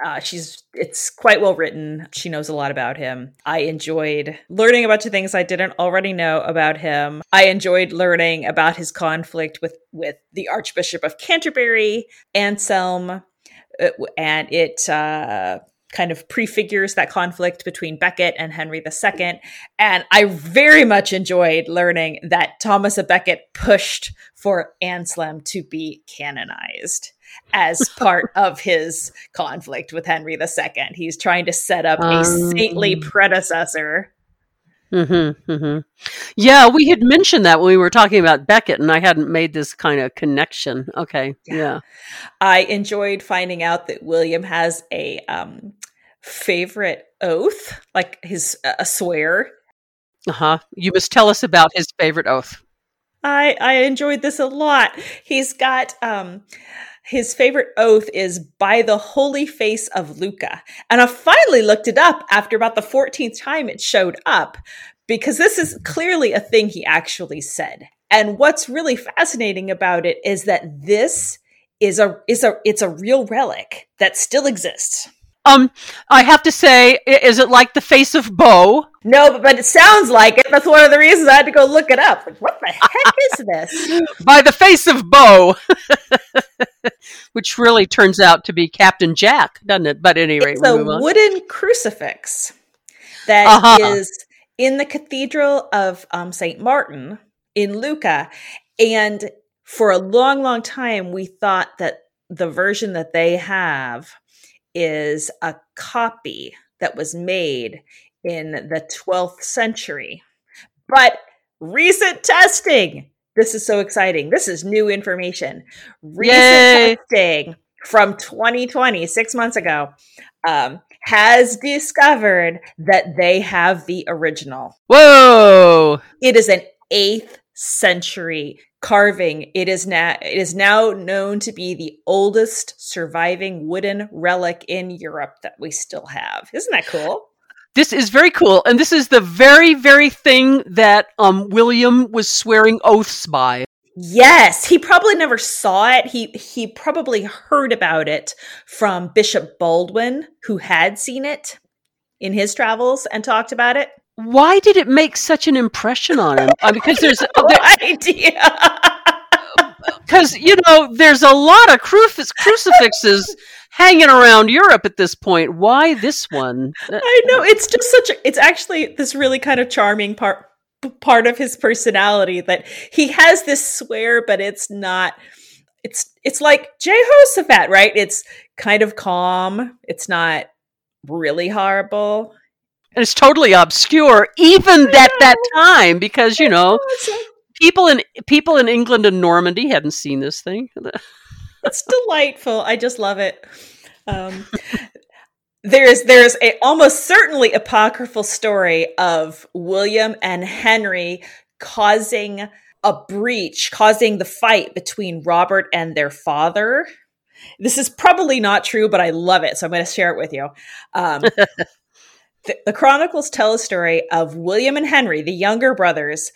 Uh, she's it's quite well written. She knows a lot about him. I enjoyed learning about two things I didn't already know about him. I enjoyed learning about his conflict with with the Archbishop of Canterbury, Anselm, uh, and it uh, kind of prefigures that conflict between Becket and Henry II. And I very much enjoyed learning that Thomas a Becket pushed for Anselm to be canonized as part of his conflict with Henry II. He's trying to set up a saintly um. predecessor. Mm-hmm, mm-hmm. Yeah, we had mentioned that when we were talking about Becket, and I hadn't made this kind of connection. Okay, yeah. yeah. I enjoyed finding out that William has a um, favorite oath, like his uh, a swear. Uh huh. You must tell us about his favorite oath. I I enjoyed this a lot. He's got um his favorite oath is by the holy face of Lucca. And I finally looked it up after about the 14th time it showed up because this is clearly a thing he actually said. And what's really fascinating about it is that this is a is a it's a real relic that still exists. Um, I have to say, is it like the face of Bo? No, but, but it sounds like it. That's one of the reasons I had to go look it up. what the heck is this? By the face of Bo, which really turns out to be Captain Jack, doesn't it? But anyway, it's a wooden crucifix that uh-huh. is in the Cathedral of um, Saint Martin in Lucca, and for a long, long time, we thought that the version that they have is a copy that was made in the 12th century. But recent testing, this is so exciting. This is new information. Recent Yay. testing from 2020, six months ago, um, has discovered that they have the original. Whoa! It is an eighth century carving. It is now it is now known to be the oldest surviving wooden relic in Europe that we still have. Isn't that cool? This is very cool, and this is the very, very thing that um, William was swearing oaths by. Yes, he probably never saw it. He he probably heard about it from Bishop Baldwin, who had seen it in his travels and talked about it why did it make such an impression on him? Uh, because there's no there, idea. Because you know, there's a lot of crucif- crucifixes hanging around Europe at this point. Why this one? I know it's just such. A, it's actually this really kind of charming part part of his personality that he has this swear, but it's not. It's it's like Jehoshaphat, right? It's kind of calm. It's not really horrible and it's totally obscure even at that time because you know people in people in England and Normandy hadn't seen this thing. it's delightful. I just love it. Um, there's there's a almost certainly apocryphal story of William and Henry causing a breach, causing the fight between Robert and their father. This is probably not true, but I love it, so I'm going to share it with you. Um, the, the chronicles tell a story of William and Henry, the younger brothers,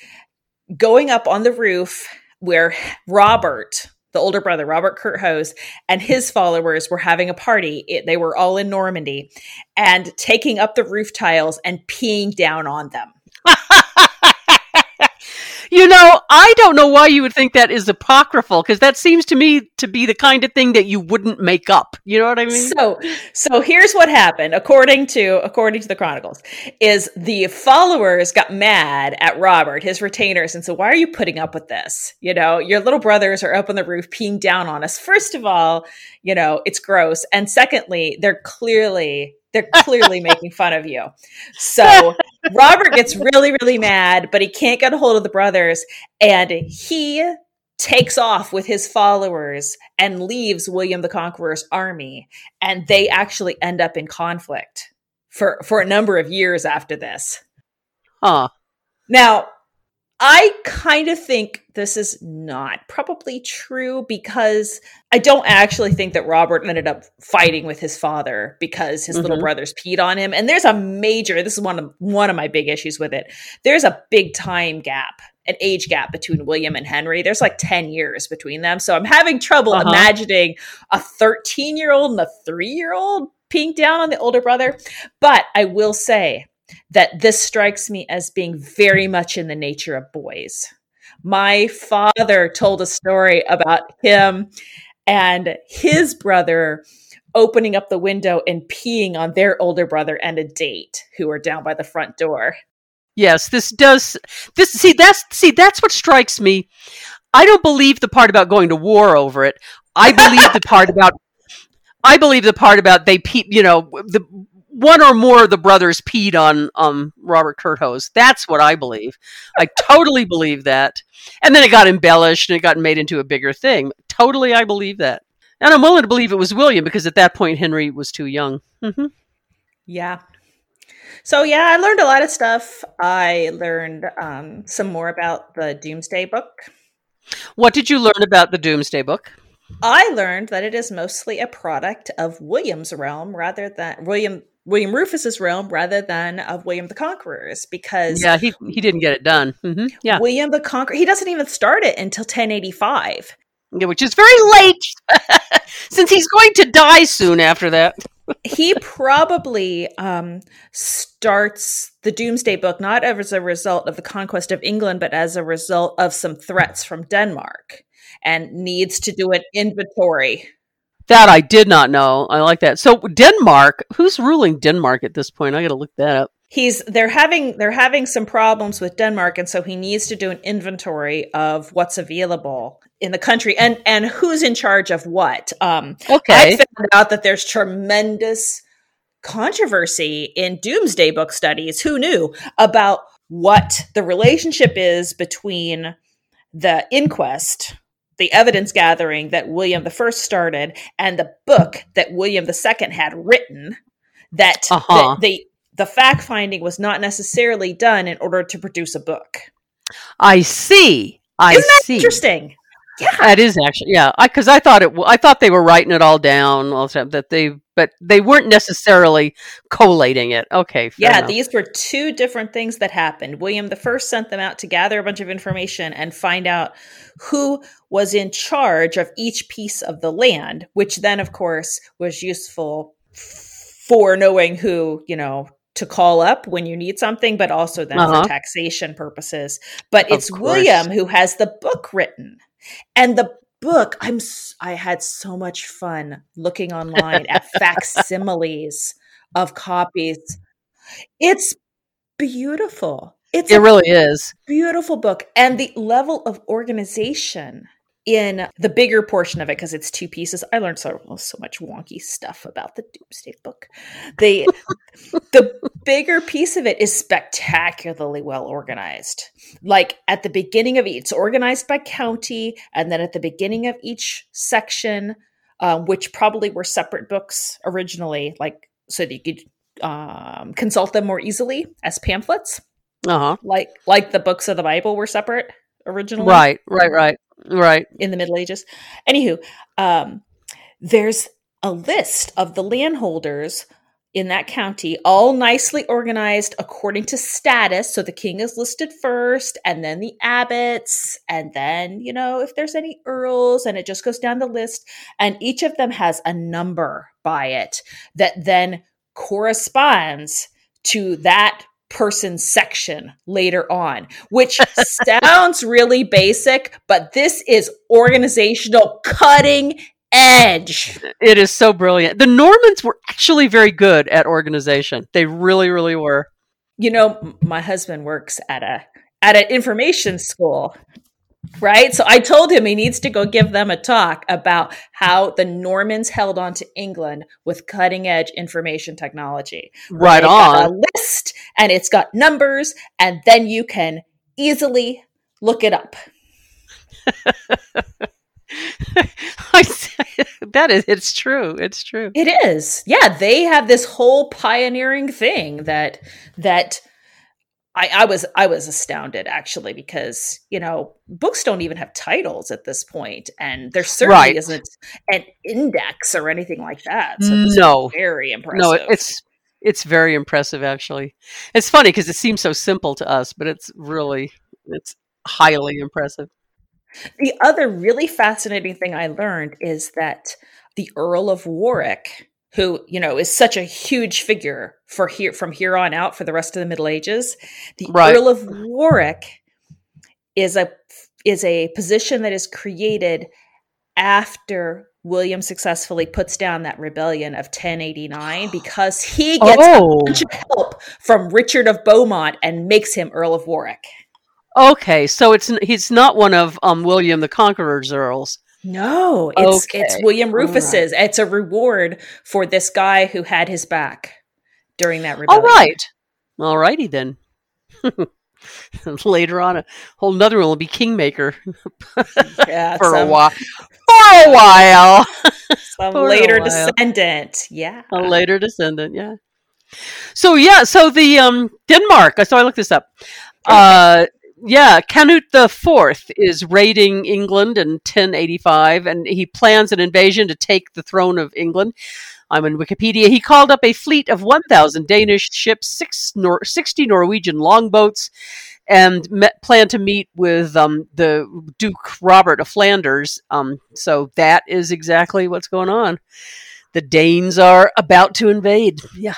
going up on the roof where Robert, the older brother, Robert Curthose, and his followers were having a party. It, they were all in Normandy and taking up the roof tiles and peeing down on them. You know, I don't know why you would think that is apocryphal because that seems to me to be the kind of thing that you wouldn't make up. You know what I mean? So, so here's what happened according to according to the chronicles is the followers got mad at Robert, his retainers, and said, "Why are you putting up with this? You know, your little brothers are up on the roof peeing down on us. First of all, you know, it's gross, and secondly, they're clearly they're clearly making fun of you. So Robert gets really, really mad, but he can't get a hold of the brothers. And he takes off with his followers and leaves William the Conqueror's army. And they actually end up in conflict for, for a number of years after this. Huh. Now, I kind of think this is not probably true because I don't actually think that Robert ended up fighting with his father because his mm-hmm. little brothers peed on him. And there's a major this is one of one of my big issues with it. There's a big time gap, an age gap between William and Henry. There's like 10 years between them. So I'm having trouble uh-huh. imagining a 13-year-old and a 3-year-old peeing down on the older brother. But I will say that this strikes me as being very much in the nature of boys. My father told a story about him and his brother opening up the window and peeing on their older brother and a date who were down by the front door. Yes, this does this see that's see that's what strikes me. I don't believe the part about going to war over it. I believe the part about I believe the part about they pe- you know the one or more of the brothers peed on um, Robert Curthose. That's what I believe. I totally believe that. And then it got embellished and it got made into a bigger thing. Totally, I believe that. And I'm willing to believe it was William because at that point Henry was too young. Mm-hmm. Yeah. So yeah, I learned a lot of stuff. I learned um, some more about the Domesday Book. What did you learn about the Domesday Book? I learned that it is mostly a product of William's realm rather than William William Rufus's realm rather than of William the Conqueror's because yeah he he didn't get it done. Mm-hmm. yeah. William the Conqueror he doesn't even start it until 1085 yeah, which is very late since he's going to die soon after that. He probably um, starts the Domesday Book not as a result of the conquest of England but as a result of some threats from Denmark and needs to do an inventory that I did not know. I like that. So Denmark, who's ruling Denmark at this point? I got to look that up. He's they're having they're having some problems with Denmark, and so he needs to do an inventory of what's available in the country and and who's in charge of what. Um, okay, I found out that there's tremendous controversy in Domesday Book studies. Who knew about what the relationship is between the inquest the evidence gathering that William I started and the book that William II had written that uh-huh. the, the the fact finding was not necessarily done in order to produce a book. I see. I Isn't that see. interesting? Yeah, that is actually yeah. Because I, I, thought it. I thought they were writing it all down all the time. That they, but they weren't necessarily collating it. Okay. Yeah, enough. these were two different things that happened. William the First sent them out to gather a bunch of information and find out who was in charge of each piece of the land, which then, of course, was useful for knowing who you know to call up when you need something, but also then uh-huh. for taxation purposes. But it's William who has the book written. And the book, I'm I had so much fun looking online at facsimiles of copies. It's beautiful. It's it really is. Beautiful book and the level of organization in the bigger portion of it because it's two pieces. I learned so so much wonky stuff about the Domesday book. The the bigger piece of it is spectacularly well organized. Like at the beginning of each it's organized by county and then at the beginning of each section um, which probably were separate books originally like so that you could um, consult them more easily as pamphlets. Uh-huh. Like like the books of the bible were separate originally? Right right right right. In the middle ages. Anywho um, there's a list of the landholders in that county all nicely organized according to status. So the king is listed first and then the abbots and then you know if there's any earls and it just goes down the list. And each of them has a number by it that then corresponds to that person section later on, which sounds really basic, but this is organizational cutting edge. It is so brilliant. The Normans were actually very good at organization. They really, really were. You know, my husband works at a at an information school right? So I told him he needs to go give them a talk about how the Normans held on to England with cutting edge information technology. Right on. a list and it's got numbers, and then you can easily look it up. I that is it's true. It's true. It is. Yeah, they have this whole pioneering thing that that I, I was I was astounded actually because you know books don't even have titles at this point, and there certainly right. isn't an index or anything like that. So no, very impressive. No, it's it's very impressive actually. It's funny because it seems so simple to us, but it's really it's highly impressive. The other really fascinating thing I learned is that the Earl of Warwick who you know is such a huge figure for here from here on out for the rest of the Middle Ages. The right. Earl of Warwick is a is a position that is created after William successfully puts down that rebellion of 1089 because he gets oh. a bunch of help from Richard of Beaumont and makes him Earl of Warwick. Okay, so it's he's not one of um, William the Conqueror's earls. No, it's okay. it's William Rufus's. Right. It's a reward for this guy who had his back during that rebellion. All right. All righty then. Later on, a whole another one will be Kingmaker yeah, for some, a while. For a while. Some for later while. descendant. Yeah. A later descendant. Yeah. So yeah, so the um Denmark. So I looked this up. Okay. Uh, yeah, Canute the Fourth is raiding England in 1085, and he plans an invasion to take the throne of England. I'm in Wikipedia. He called up a fleet of 1,000 Danish ships, six Nor- 60 Norwegian longboats, and met, planned to meet with um, the Duke Robert of Flanders. Um, so that is exactly what's going on. The Danes are about to invade. Yeah.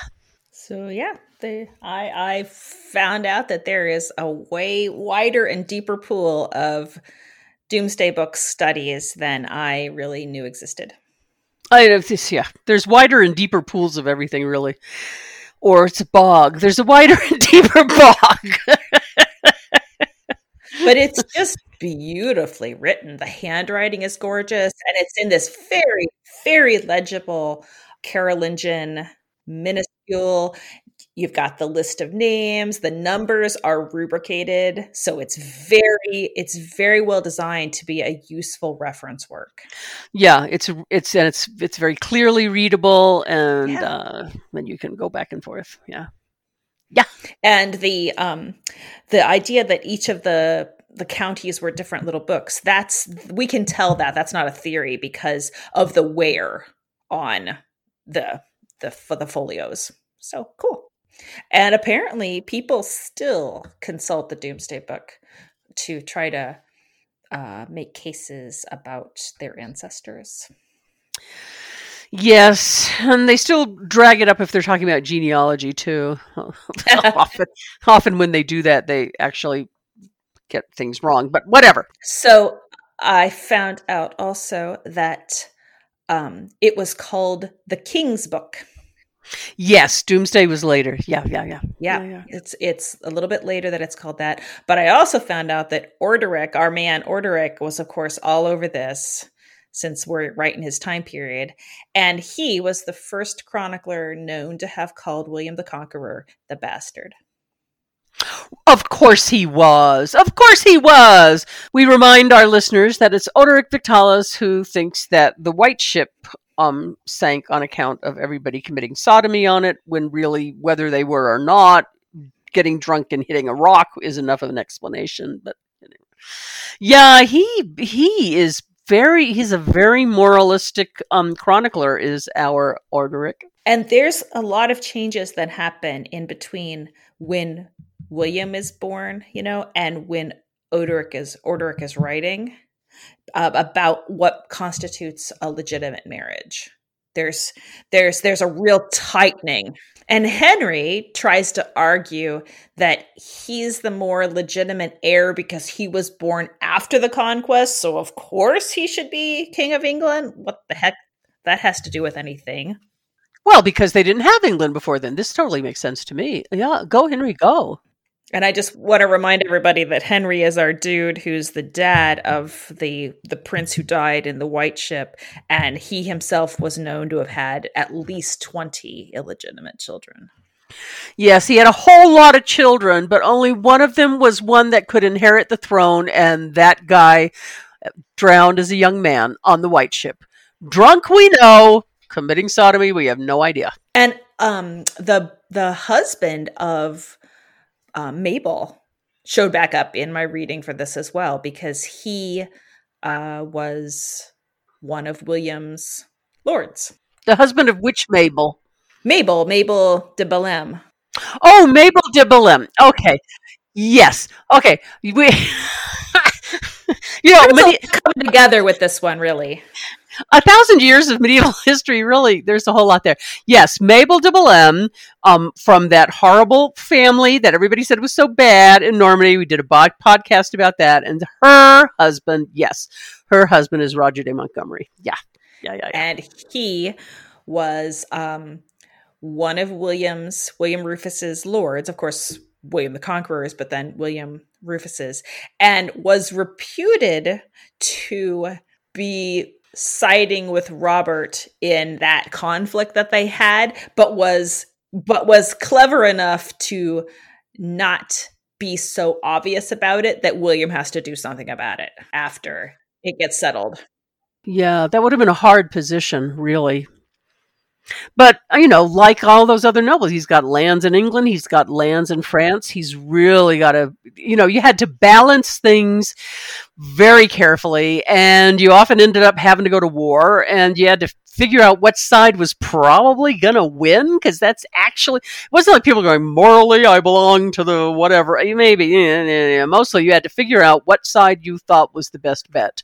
So yeah, they I I found out that there is a way wider and deeper pool of Domesday book studies than I really knew existed. I know this yeah. There's wider and deeper pools of everything really. Or it's a bog. There's a wider and deeper bog. but it's just beautifully written. The handwriting is gorgeous and it's in this very, very legible Carolingian minuscule You've got the list of names, the numbers are rubricated, so it's very it's very well designed to be a useful reference work. Yeah, it's it's and it's it's very clearly readable and yeah. uh then you can go back and forth. Yeah. Yeah. And the um the idea that each of the the counties were different little books, that's we can tell that that's not a theory because of the wear on the the for the folios. So cool. And apparently, people still consult the Domesday Book to try to uh, make cases about their ancestors. Yes, and they still drag it up if they're talking about genealogy too. often, often when they do that, they actually get things wrong. But whatever. So I found out also that um, it was called the King's Book Yes, Domesday was later. Yeah, yeah, yeah, yeah. yeah, It's it's a little bit later that it's called that. But I also found out that Orderic, our man Orderic, was of course all over this since we're right in his time period, and he was the first chronicler known to have called William the Conqueror the bastard. Of course he was. Of course he was. We remind our listeners that it's Odoric Vitalis who thinks that the white ship um, sank on account of everybody committing sodomy on it, when really, whether they were or not, getting drunk and hitting a rock is enough of an explanation. But yeah, he he is very he's a very moralistic um, chronicler. Is our Orderic, and there's a lot of changes that happen in between when William is born, you know, and when Odoric is Orderic is writing uh, about what constitutes a legitimate marriage. There's there's there's a real tightening. And Henry tries to argue that he's the more legitimate heir because he was born after the conquest, so of course he should be king of England. What the heck that has to do with anything? Well, because they didn't have England before then. This totally makes sense to me. Yeah, go Henry, go. And I just want to remind everybody that Henry is our dude who's the dad of the the prince who died in the white ship and he himself was known to have had at least 20 illegitimate children. Yes, he had a whole lot of children, but only one of them was one that could inherit the throne and that guy drowned as a young man on the white ship. Drunk we know, committing sodomy we have no idea. And um the the husband of uh, Mabel showed back up in my reading for this as well because he uh, was one of William's lords. The husband of which Mabel? Mabel, Mabel de Bellême. Oh, Mabel de Bellême. Okay. Yes. Okay. We you know, many, come together with this one, really a thousand years of medieval history, really, there's a whole lot there. Yes, Mabel de Bellême, um, from that horrible family that everybody said was so bad in Normandy. We did a podcast about that. And her husband, yes, her husband is Roger de Montgomery. Yeah. Yeah, yeah, yeah. And he was um, one of William's, William Rufus's lords, of course, William the Conqueror's, but then William Rufus's, and was reputed to be siding with Robert in that conflict that they had, but was but was clever enough to not be so obvious about it that William has to do something about it after it gets settled. Yeah, that would have been a hard position, really. But, uh, you know, like all those other nobles, he's got lands in England, he's got lands in France. He's really got to, you know, you had to balance things very carefully, and you often ended up having to go to war, and you had to figure out what side was probably going to win because that's actually it wasn't like people going morally I belong to the whatever eh, maybe yeah, yeah, yeah. mostly you had to figure out what side you thought was the best bet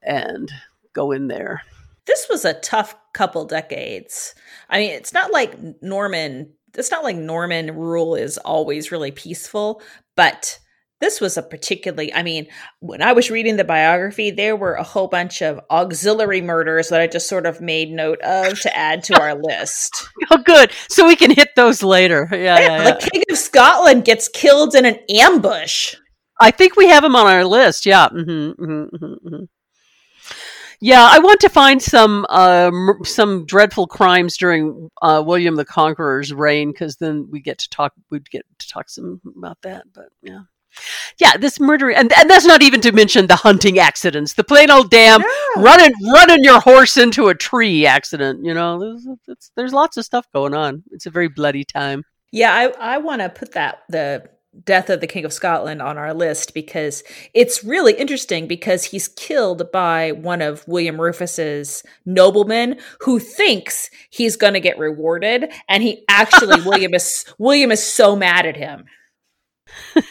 and go in there this was a tough couple decades. I mean, it's not like Norman, it's not like Norman rule is always really peaceful, but this was a particularly, I mean, when I was reading the biography, there were a whole bunch of auxiliary murders that I just sort of made note of to add to our list. Oh, good. So we can hit those later. Yeah. yeah, yeah the yeah. King of Scotland gets killed in an ambush. I think we have him on our list. Yeah. Mm-hmm, mm-hmm, mm-hmm. Yeah, I want to find some uh, some dreadful crimes during uh, William the Conqueror's reign because then we get to talk. We'd get to talk some about that. But yeah, yeah, this murdering and, and that's not even to mention the hunting accidents, the plain old damn yeah. running running your horse into a tree accident. You know, there's, there's lots of stuff going on. It's a very bloody time. Yeah, I I want to put that the death of the King of Scotland on our list because it's really interesting because he's killed by one of William Rufus's noblemen who thinks he's going to get rewarded and he actually William is William is so mad at him.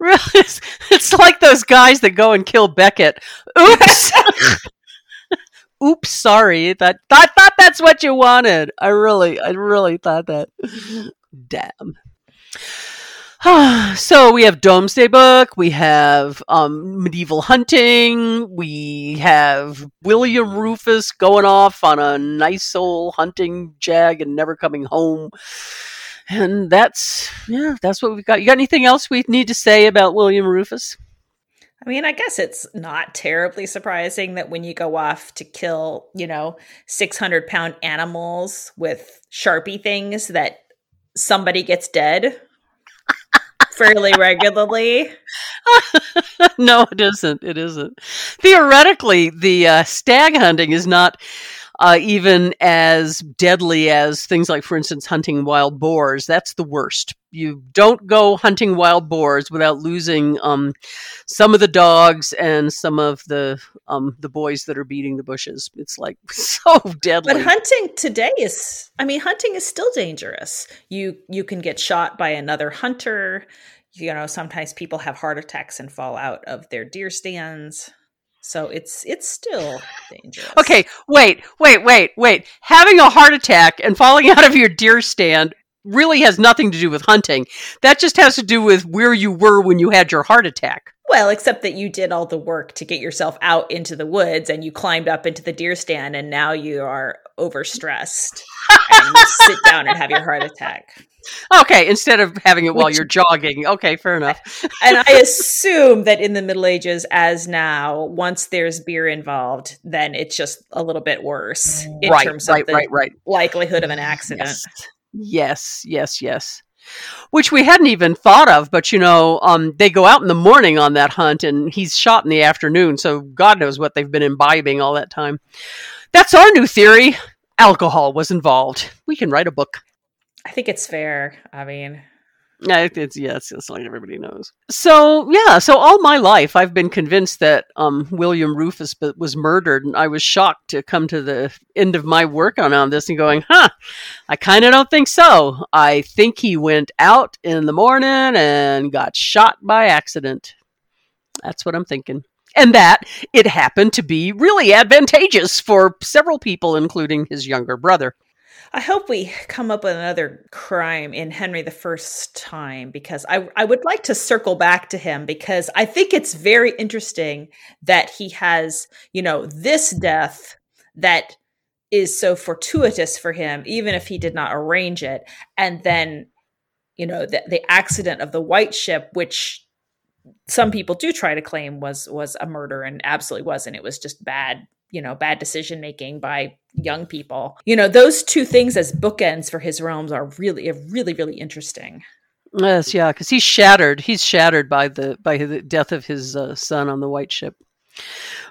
really, it's, it's like those guys that go and kill Becket. Oops oops, sorry. That thought thought that's what you wanted. I really, I really thought that. Damn. so we have Domesday Book, we have um, medieval hunting, we have William Rufus going off on a nice old hunting jag and never coming home. And that's yeah, that's what we've got. You got anything else we need to say about William Rufus? I mean, I guess it's not terribly surprising that when you go off to kill, you know, 600 pound animals with Sharpie things, that somebody gets dead fairly regularly. no, it isn't. It isn't. Theoretically, the uh, stag hunting is not uh, even as deadly as things like, for instance, hunting wild boars. That's the worst. You don't go hunting wild boars without losing um, some of the dogs and some of the um, the boys that are beating the bushes. It's like so deadly. But hunting today is, I mean, hunting is still dangerous. You you can get shot by another hunter. You know, sometimes people have heart attacks and fall out of their deer stands. So it's it's still dangerous. Okay, wait, wait, wait, wait. Having a heart attack and falling out of your deer stand really has nothing to do with hunting. That just has to do with where you were when you had your heart attack. Well, except that you did all the work to get yourself out into the woods and you climbed up into the deer stand and now you are overstressed and you sit down and have your heart attack. Okay, instead of having it while Which, you're jogging. Okay, fair enough. and I assume that in the Middle Ages, as now, once there's beer involved, then it's just a little bit worse in right, terms right, of the right, right. likelihood of an accident. Yes. yes, yes, yes. Which we hadn't even thought of, but you know, um, they go out in the morning on that hunt, and he's shot in the afternoon. So God knows what they've been imbibing all that time. That's our new theory. Alcohol was involved. We can write a book. I think it's fair. I mean, yeah, it's yeah, it's, it's everybody knows. So yeah, so all my life I've been convinced that um, William Rufus was murdered, and I was shocked to come to the end of my work on, on this and going, huh, I kind of don't think so. I think he went out in the morning and got shot by accident. That's what I'm thinking. And that it happened to be really advantageous for several people, including his younger brother. I hope we come up with another crime in Henry the First time because I, I would like to circle back to him because I think it's very interesting that he has, you know, this death that is so fortuitous for him, even if he did not arrange it. And then, you know, the, the accident of the white ship, which some people do try to claim was was a murder and absolutely wasn't. It was just bad you know bad decision making by young people. You know those two things as bookends for his realms are really really really interesting. Yes yeah because he's shattered. He's shattered by the by the death of his uh, son on the white ship.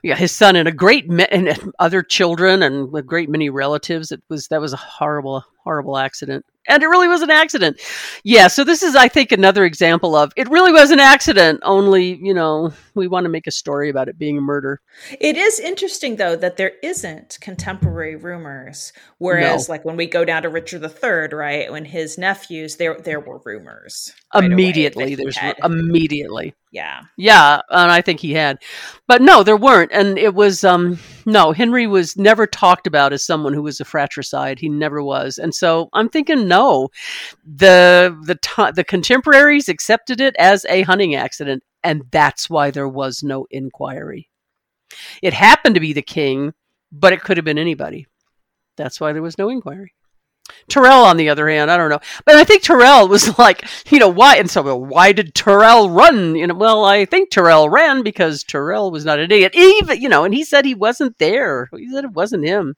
Yeah his son and a great ma- and other children and a great many relatives. It was that was a horrible horrible accident and it really was an accident. Yeah, so this is, I think, another example of it really was an accident. Only, you know, we want to make a story about it being a murder. It is interesting, though, that there isn't contemporary rumors. Whereas, no. like when we go down to Richard III, right, when his nephews, there there were rumors right immediately. There's had. immediately. Yeah, yeah, and I think he had, but no, there weren't, and it was um no. Henry was never talked about as someone who was a fratricide. He never was, and so I'm thinking no. The the t- the contemporaries accepted it as a hunting accident, and that's why there was no inquiry. It happened to be the king, but it could have been anybody. That's why there was no inquiry. Tyrrell, on the other hand, I don't know, but I think Tyrrell was like, you know, why? And so, why did Tyrrell run? You know, well, I think Tyrrell ran because Tyrrell was not an idiot. Even, you know, and he said he wasn't there. He said it wasn't him.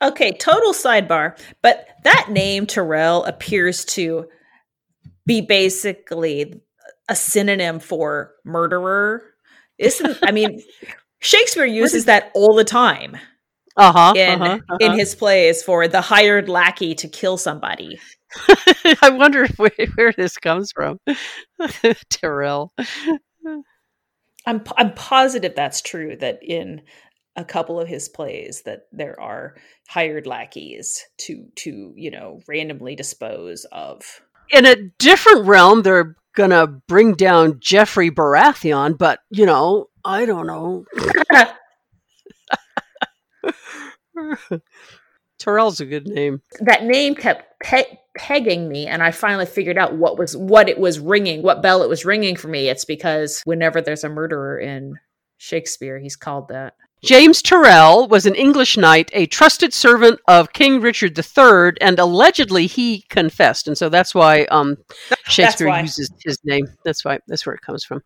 Okay, total sidebar, but that name Tyrrell appears to be basically a synonym for murderer. Isn't I mean Shakespeare uses that all the time. Uh-huh, in uh-huh, uh-huh. in his plays for the hired lackey to kill somebody. I wonder where, where this comes from. Tyrrell. I'm I'm positive that's true that in a couple of his plays that there are hired lackeys to to you know randomly dispose of in a different realm they're gonna bring down Joffrey Baratheon but you know i don't know Tyrell's a good name. That name kept pe- pegging me, and I finally figured out what was what it was ringing, what bell it was ringing for me. It's because whenever there's a murderer in Shakespeare, he's called that. James Tyrrell was an English knight, a trusted servant of King Richard III, and allegedly he confessed, and so that's why um, Shakespeare why. uses his name. That's why that's where it comes from.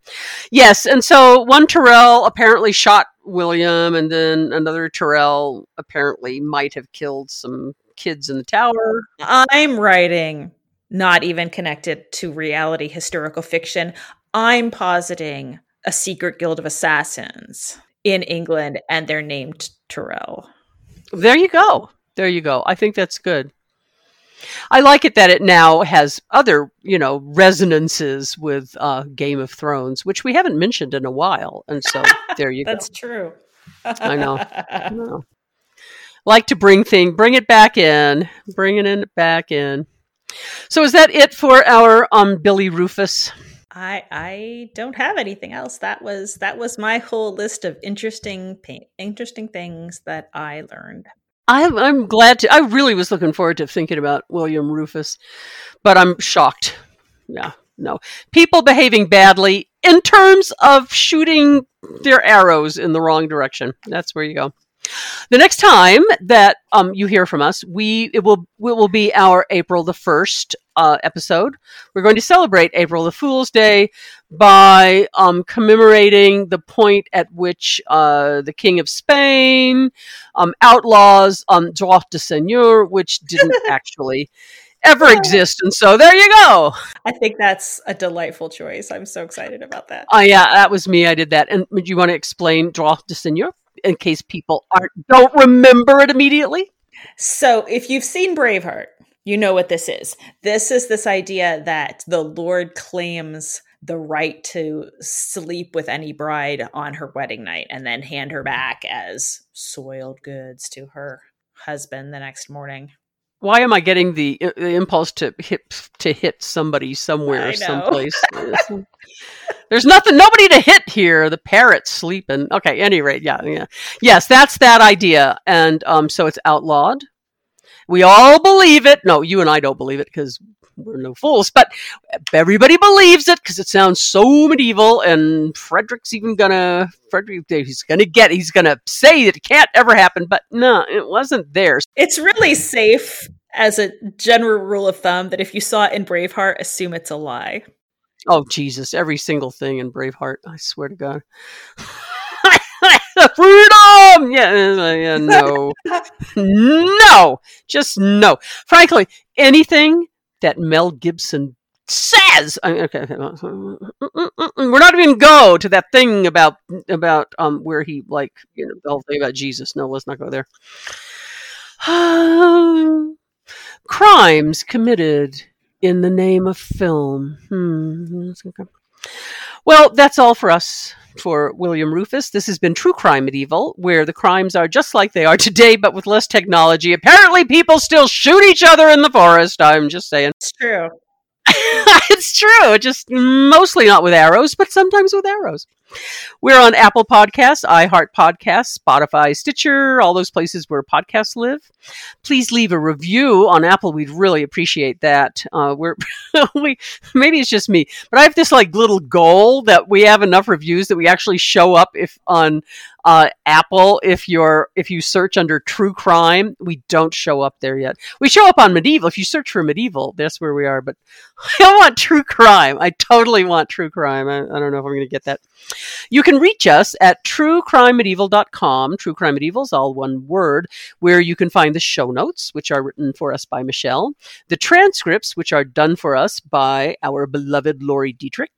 Yes, and so one Tyrrell apparently shot William, and then another Tyrrell apparently might have killed some kids in the tower. I'm writing not even connected to reality historical fiction. I'm positing a secret guild of assassins in England and they're named Tyrrell. There you go. There you go. I think that's good. I like it that it now has other, you know, resonances with uh, Game of Thrones, which we haven't mentioned in a while. And so there you that's go. That's true. I know. I know. Like to bring thing, bring it back in, bring it in back in. So is that it for our um Billy Rufus? I I don't have anything else. That was that was my whole list of interesting interesting things that I learned. I'm I'm glad to. I really was looking forward to thinking about William Rufus, but I'm shocked. Yeah, no people behaving badly in terms of shooting their arrows in the wrong direction. That's where you go. The next time that um, you hear from us, we it will it will be our April the first uh, episode. We're going to celebrate April the Fool's Day by um, commemorating the point at which uh, the King of Spain um, outlaws um, droit de seigneur, which didn't actually ever exist. And so there you go. I think that's a delightful choice. I'm so excited about that. Oh, yeah, that was me. I did that. And do you want to explain droit de seigneur? In case people aren't don't remember it immediately? So, if you've seen Braveheart, you know what this is. This is this idea that the Lord claims the right to sleep with any bride on her wedding night and then hand her back as soiled goods to her husband the next morning. Why am I getting the, the impulse to hit to hit somebody somewhere, someplace? There's nothing, nobody to hit here. The parrot's sleeping. Okay, any rate, yeah, yeah, yes, that's that idea, and um, so it's outlawed. We all believe it. No, you and I don't believe it because we're no fools, but everybody believes it because it sounds so medieval. And Frederick's even gonna Frederick, he's gonna get, he's gonna say that it can't ever happen, but no, it wasn't there. It's really safe as a general rule of thumb that if you saw it in Braveheart, assume it's a lie. Oh Jesus! Every single thing in Braveheart. I swear to God. Freedom! Yeah, yeah, no, no, just no. Frankly, anything that Mel Gibson says. Okay, we're not even go to that thing about about um where he like you know the whole thing about Jesus. No, let's not go there. Crimes committed in the name of film. Hmm. Well, that's all for us for William Rufus. This has been True Crime Medieval, where the crimes are just like they are today, but with less technology. Apparently, people still shoot each other in the forest. I'm just saying. It's true. it's true. Just mostly not with arrows, but sometimes with arrows. We're on Apple Podcasts, iHeart Podcasts, Spotify, Stitcher, all those places where podcasts live. Please leave a review on Apple. We'd really appreciate that. Uh, we're we maybe it's just me, but I have this like little goal that we have enough reviews that we actually show up if on uh, Apple, if you're if you search under true crime, we don't show up there yet. We show up on medieval. If you search for medieval, that's where we are. But I want true crime. I totally want true crime. I, I don't know if I'm going to get that. You can reach us at truecrimemedieval.com. True Crime Medieval is all one word, where you can find the show notes, which are written for us by Michelle, the transcripts, which are done for us by our beloved Lori Dietrich,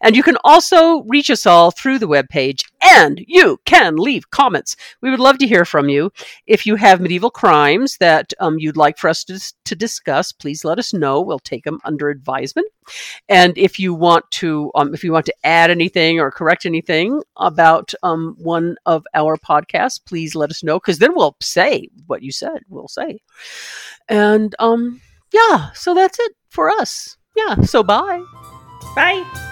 and you can also reach us all through the webpage, and you can leave comments. We would love to hear from you. If you have medieval crimes that um, you'd like for us to, to discuss, please let us know. We'll take them under advisement. And if you want to, um, if you want to add anything or correct anything about um, one of our podcasts, please let us know because then we'll say what you said. We'll say, and um, yeah. So that's it for us. Yeah. So bye. Bye.